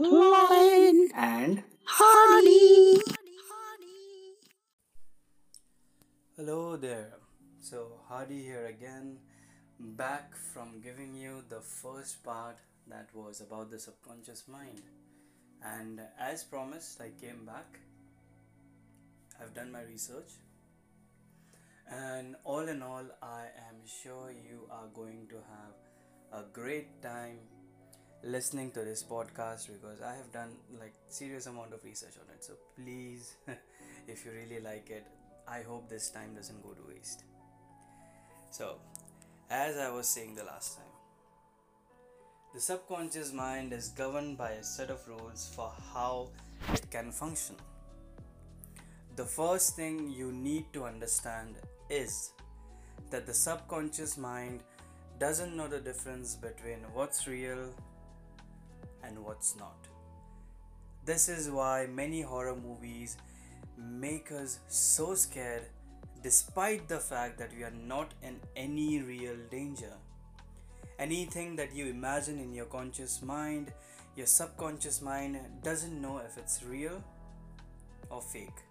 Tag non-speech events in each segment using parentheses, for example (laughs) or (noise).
Lauren, and Hardy. hello there. So Hardy here again, back from giving you the first part that was about the subconscious mind. And as promised, I came back. I've done my research. And all in all, I am sure you are going to have a great time listening to this podcast because I have done like serious amount of research on it. So please, (laughs) if you really like it, I hope this time doesn't go to waste. So, as I was saying the last time, the subconscious mind is governed by a set of rules for how it can function. The first thing you need to understand is that the subconscious mind doesn't know the difference between what's real and what's not. This is why many horror movies make us so scared despite the fact that we are not in any real danger. Anything that you imagine in your conscious mind, your subconscious mind doesn't know if it's real or fake.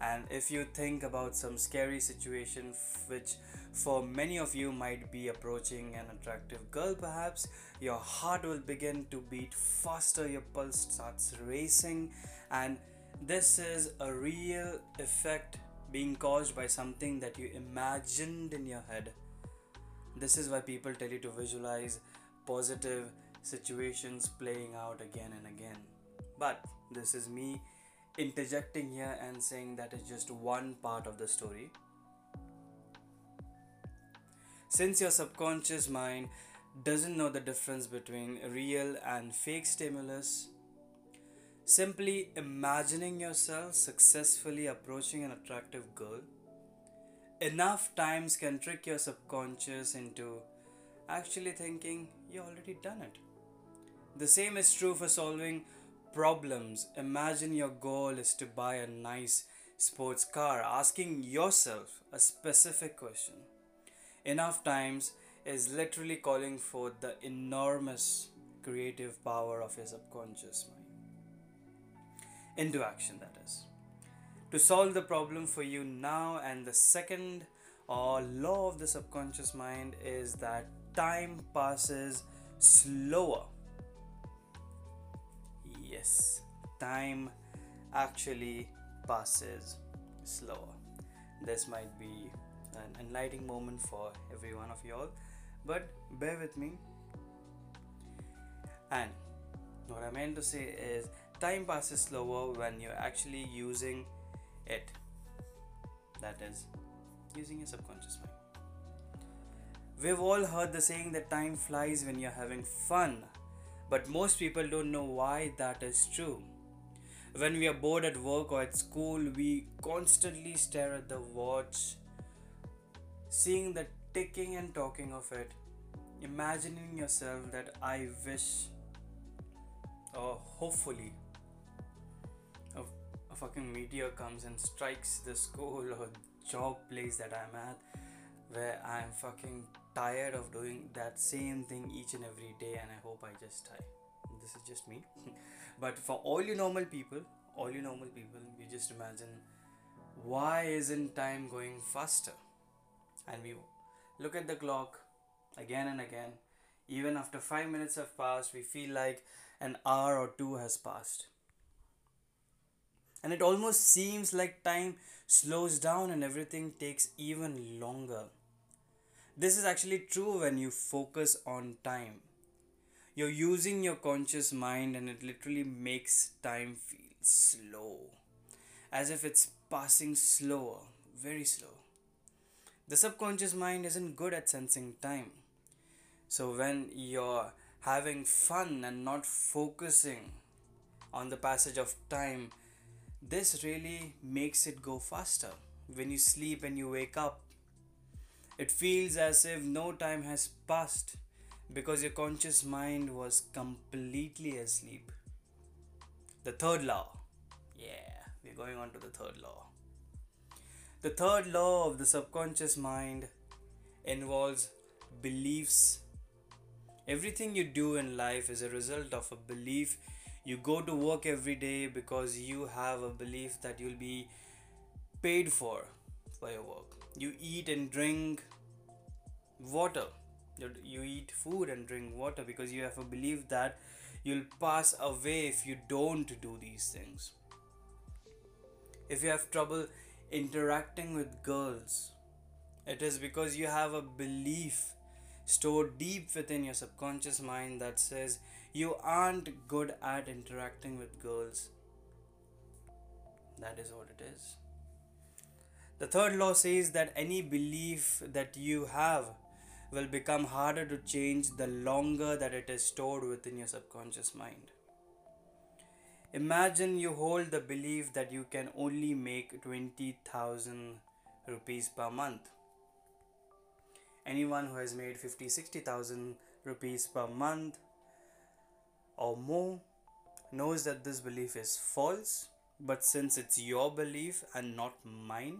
And if you think about some scary situation which for many of you might be approaching an attractive girl, perhaps your heart will begin to beat faster, your pulse starts racing, and this is a real effect being caused by something that you imagined in your head. This is why people tell you to visualize positive situations playing out again and again. But this is me interjecting here and saying that is just one part of the story. Since your subconscious mind doesn't know the difference between real and fake stimulus, simply imagining yourself successfully approaching an attractive girl enough times can trick your subconscious into actually thinking you already done it. The same is true for solving problems. Imagine your goal is to buy a nice sports car, asking yourself a specific question. Enough times is literally calling for the enormous creative power of your subconscious mind. Into action, that is. To solve the problem for you now, and the second law of the subconscious mind is that time passes slower yes time actually passes slower this might be an enlightening moment for every one of y'all but bear with me. And what i meant to say is time passes slower when you're actually using it. That is using your subconscious mind. We've all heard the saying that time flies when you're having fun but most people don't know why that is true. When we are bored at work or at school, we constantly stare at the watch, seeing the ticking and talking of it, imagining yourself that I wish or hopefully a, a fucking meteor comes and strikes the school or job place that I'm at where I'm fucking tired of doing that same thing each and every day and I hope I just die. This is just me. (laughs) but for all you normal people, all you normal people, you just imagine why isn't time going faster? And we look at the clock again and again. Even after five minutes have passed, we feel like an hour or two has passed. And it almost seems like time slows down and everything takes even longer. This is actually true when you focus on time. You're using your conscious mind and it literally makes time feel slow. As if it's passing slower, very slow. The subconscious mind isn't good at sensing time. So when you're having fun and not focusing on the passage of time, this really makes it go faster. When you sleep and you wake up, it feels as if no time has passed because your conscious mind was completely asleep. The third law. Yeah, we're going on to the third law. The third law of the subconscious mind involves beliefs Everything you do in life is a result of a belief. You go to work every day because you have a belief that you'll be paid for for your work. You eat and drink water. You, you eat food and drink water because you have a belief that you'll pass away if you don't do these things. If you have trouble interacting with girls, it is because you have a belief stored deep within your subconscious mind that says you aren't good at interacting with girls. That is what it is. The third law says that any belief that you have will become harder to change the longer that it is stored within your subconscious mind. Imagine you hold the belief that you can only make 20,000 rupees per month. Anyone who has made 50 60000 rupees per month or more knows that this belief is false but since it's your belief and not mine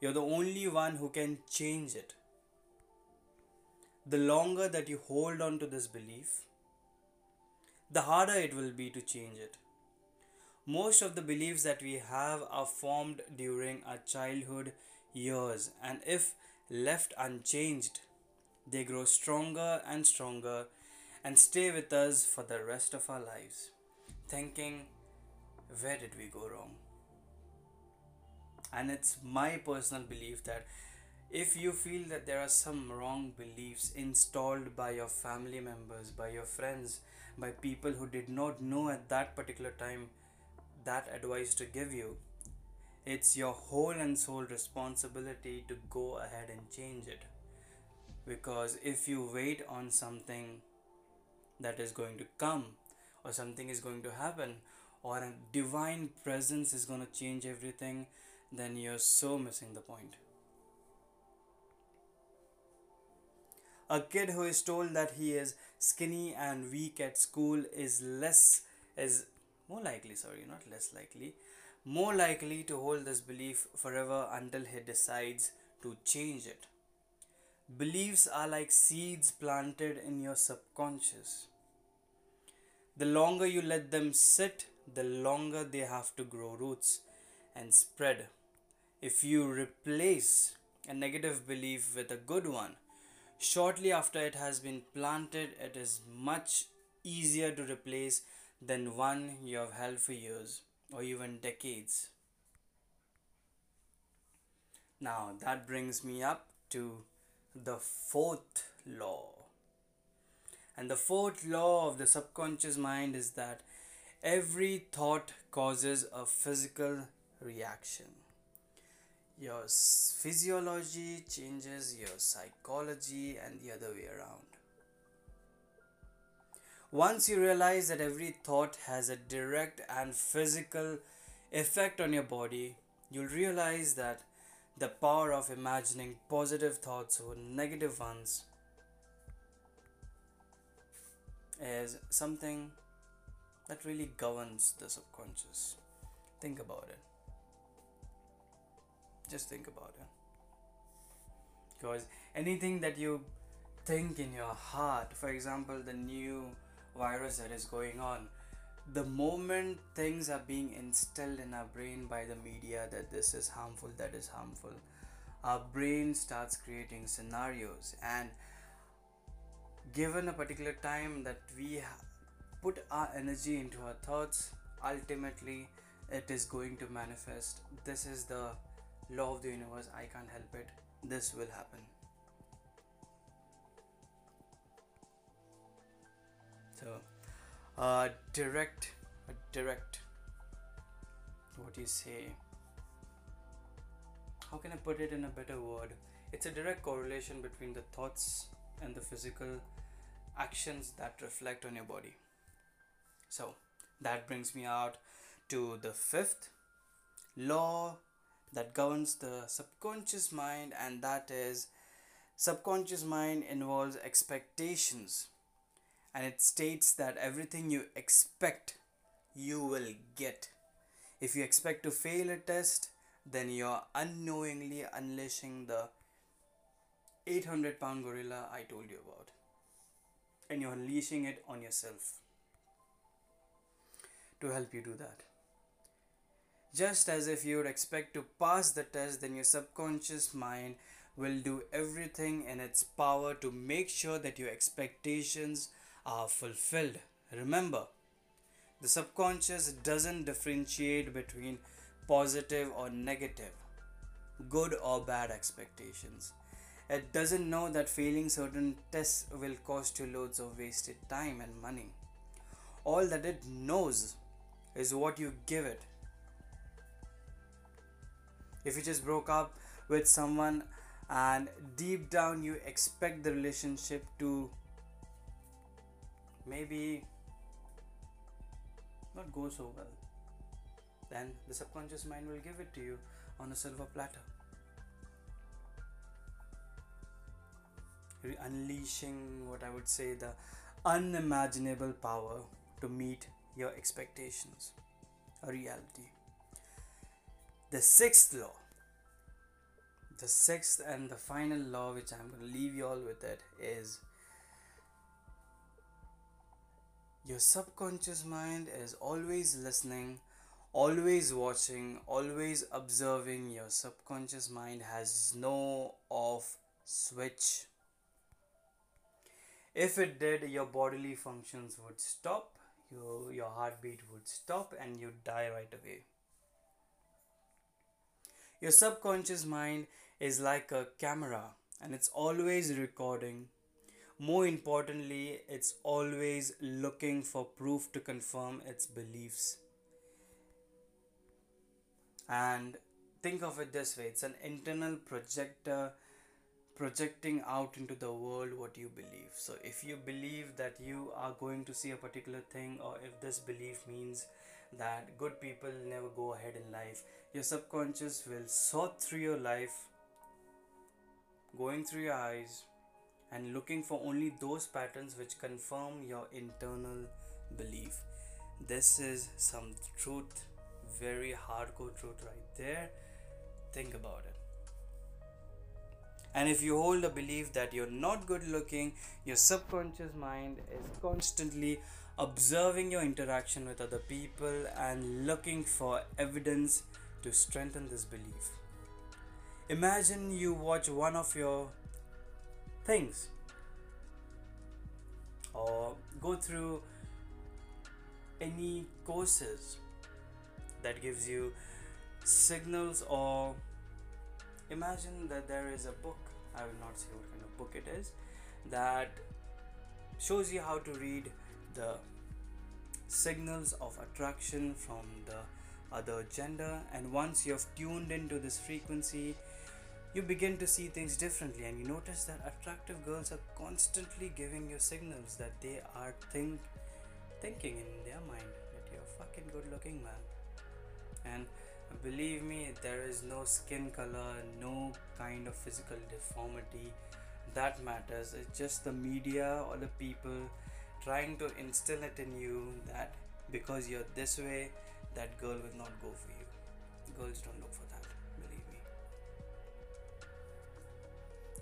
you're the only one who can change it. The longer that you hold on to this belief the harder it will be to change it most of the beliefs that we have are formed during our childhood years and if left unchanged, they grow stronger and stronger and stay with us for the rest of our lives, thinking, where did we go wrong? And it's my personal belief that if you feel that there are some wrong beliefs installed by your family members, by your friends, by people who did not know at that particular time that advice to give you, it's your whole and soul responsibility to go ahead and change it. Because if you wait on something that is going to come, or something is going to happen, or a divine presence is going to change everything, then you're so missing the point. A kid who is told that he is skinny and weak at school is less is more likely sorry not less likely more likely to hold this belief forever until he decides to change it. Beliefs are like seeds planted in your subconscious. The longer you let them sit, the longer they have to grow roots and spread. If you replace a negative belief with a good one, shortly after it has been planted, it is much easier to replace than one you have held for years or even decades. Now that brings me up to the fourth law. And the fourth law of the subconscious mind is that every thought causes a physical reaction. Your physiology changes your psychology and the other way around. Once you realize that every thought has a direct and physical effect on your body, you'll realize that the power of imagining positive thoughts or negative ones is something that really governs the subconscious. Think about it. Just think about it. Because anything that you think in your heart, for example, the new virus that is going on. The moment things are being instilled in our brain by the media that this is harmful that is harmful our brain starts creating scenarios. And given a particular time that we put our energy into our thoughts ultimately it is going to manifest. This is the law of the universe. I can't help it. This will happen so uh, direct uh, direct. What do you say? How can i put it in a better word? It's a direct correlation between the thoughts and the physical actions that reflect on your body. So that brings me out to the fifth law that governs the subconscious mind and that is subconscious mind involves expectations and it states that everything you expect you will get. If you expect to fail a test, then you're unknowingly unleashing the 800 pound gorilla I told you about. and you're unleashing it on yourself to help you do that. Just as if you would expect to pass the test, then your subconscious mind will do everything in its power to make sure that your expectations are fulfilled. Remember, the subconscious doesn't differentiate between positive or negative, good or bad expectations. It doesn't know that failing certain tests will cost you loads of wasted time and money. All that it knows is what you give it. If you just broke up with someone and deep down you expect the relationship to maybe not go so well, then the subconscious mind will give it to you on a silver platter. Unleashing what I would say the unimaginable power to meet your expectations, a reality. The sixth law, the sixth and the final law, which I'm going to leave you all with it, is your subconscious mind is always listening, always watching, always observing. Your subconscious mind has no off switch. If it did, your bodily functions would stop, your, your heartbeat would stop, and you'd die right away. Your subconscious mind is like a camera and it's always recording more importantly, it's always looking for proof to confirm its beliefs. And think of it this way it's an internal projector projecting out into the world what you believe. So, if you believe that you are going to see a particular thing, or if this belief means that good people never go ahead in life, your subconscious will sort through your life, going through your eyes, and looking for only those patterns which confirm your internal belief. This is some truth, very hardcore truth right there. Think about it. And if you hold a belief that you're not good looking, your subconscious mind is constantly observing your interaction with other people and looking for evidence to strengthen this belief. Imagine you watch one of your things. Or go through any courses that gives you signals or imagine that there is a book i will not say what kind of book it is that shows you how to read the signals of attraction from the other gender. And once you've tuned into this frequency you begin to see things differently and you notice that attractive girls are constantly giving you signals that they are think thinking in their mind that you're a fucking good looking man. And believe me there is no skin color no kind of physical deformity that matters. It's just the media or the people trying to instill it in you that because you're this way that girl will not go for you. Girls don't look for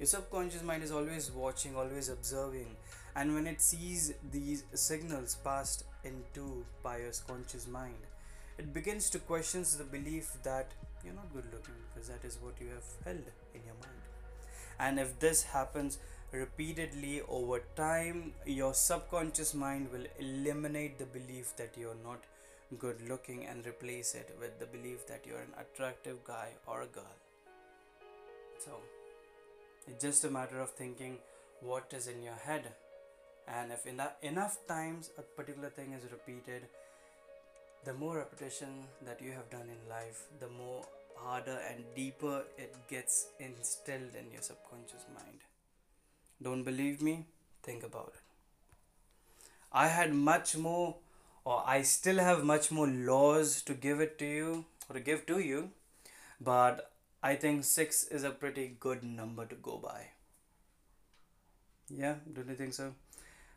your subconscious mind is always watching always observing. And when it sees these signals passed into by your conscious mind it begins to question the belief that you're not good looking because that is what you have held in your mind. And if this happens repeatedly over time your subconscious mind will eliminate the belief that you're not good looking and replace it with the belief that you're an attractive guy or a girl. So it's just a matter of thinking what is in your head. And if enough, enough times a particular thing is repeated, the more repetition that you have done in life, the more harder and deeper it gets instilled in your subconscious mind. Don't believe me? Think about it. I had much more, or I still have much more laws to give it to you, or to give to you, but I think six is a pretty good number to go by. Yeah, don't you think so?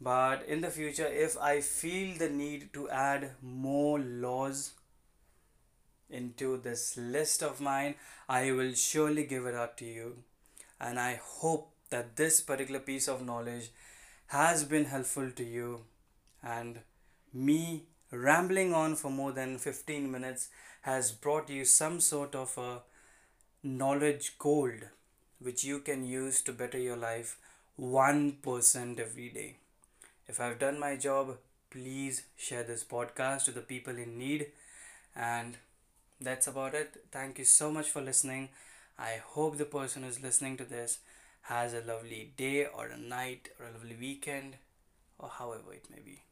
But in the future, if I feel the need to add more laws into this list of mine, I will surely give it out to you. And I hope that this particular piece of knowledge has been helpful to you and me rambling on for more than 15 minutes has brought you some sort of a knowledge gold which you can use to better your life 1% every day. If I've done my job, please share this podcast to the people in need. And that's about it. Thank you so much for listening. I hope the person who's listening to this has a lovely day or a night or a lovely weekend or however it may be.